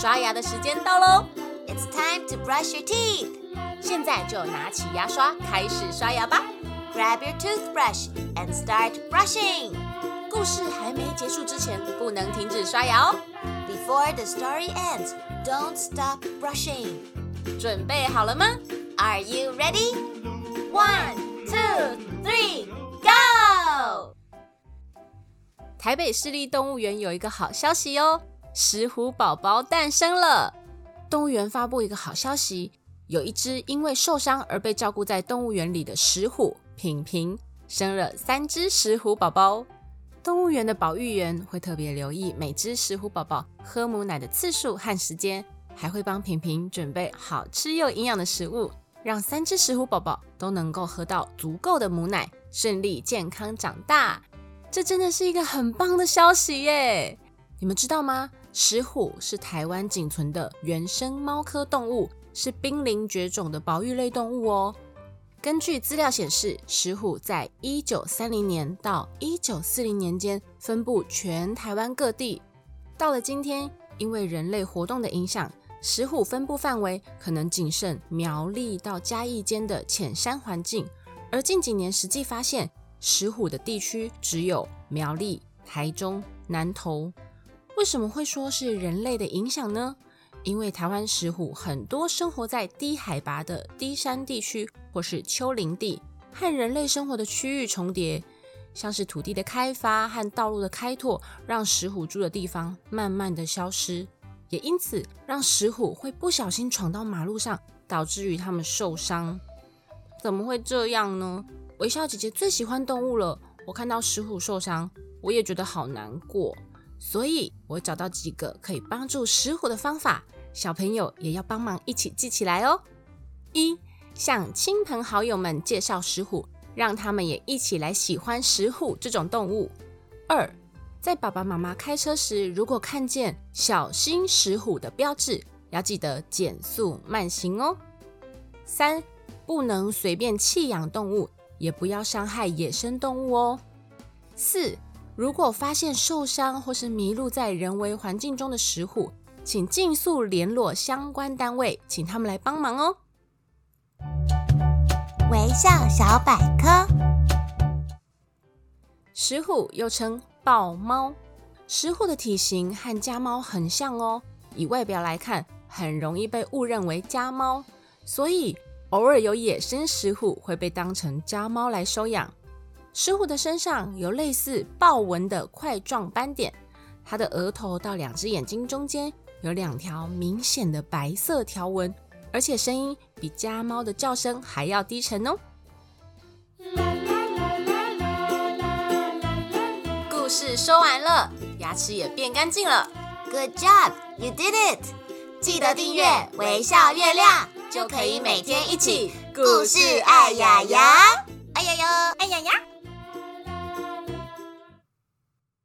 刷牙的时间到喽！It's time to brush your teeth。现在就拿起牙刷开始刷牙吧！Grab your toothbrush and start brushing。故事还没结束之前，不能停止刷牙哦！Before the story ends, don't stop brushing。准备好了吗？Are you ready? One, two, three, go! 台北市立动物园有一个好消息哦，石虎宝宝诞生了。动物园发布一个好消息，有一只因为受伤而被照顾在动物园里的石虎品品生了三只石虎宝宝。动物园的保育员会特别留意每只石虎宝宝喝母奶的次数和时间，还会帮品品准备好吃又营养的食物，让三只石虎宝宝都能够喝到足够的母奶，顺利健康长大。这真的是一个很棒的消息耶！你们知道吗？石虎是台湾仅存的原生猫科动物，是濒临绝种的保育类动物哦。根据资料显示，石虎在一九三零年到一九四零年间分布全台湾各地。到了今天，因为人类活动的影响，石虎分布范围可能仅剩苗栗到嘉义间的浅山环境，而近几年实际发现。石虎的地区只有苗栗、台中、南投。为什么会说是人类的影响呢？因为台湾石虎很多生活在低海拔的低山地区或是丘陵地，和人类生活的区域重叠，像是土地的开发和道路的开拓，让石虎住的地方慢慢的消失，也因此让石虎会不小心闯到马路上，导致于他们受伤。怎么会这样呢？微笑姐姐最喜欢动物了，我看到石虎受伤，我也觉得好难过。所以我找到几个可以帮助石虎的方法，小朋友也要帮忙一起记起来哦。一，向亲朋好友们介绍石虎，让他们也一起来喜欢石虎这种动物。二，在爸爸妈妈开车时，如果看见“小心石虎”的标志，要记得减速慢行哦。三，不能随便弃养动物。也不要伤害野生动物哦。四，如果发现受伤或是迷路在人为环境中的石虎，请尽速联络相关单位，请他们来帮忙哦。微笑小百科：石虎又称豹猫，石虎的体型和家猫很像哦。以外表来看，很容易被误认为家猫，所以。偶尔有野生石虎会被当成家猫来收养。石虎的身上有类似豹纹的块状斑点，它的额头到两只眼睛中间有两条明显的白色条纹，而且声音比家猫的叫声还要低沉哦。故事说完了，牙齿也变干净了。Good job, you did it！记得订阅微笑月亮。就可以每天一起故事爱牙牙，爱呀呀，爱呀呀。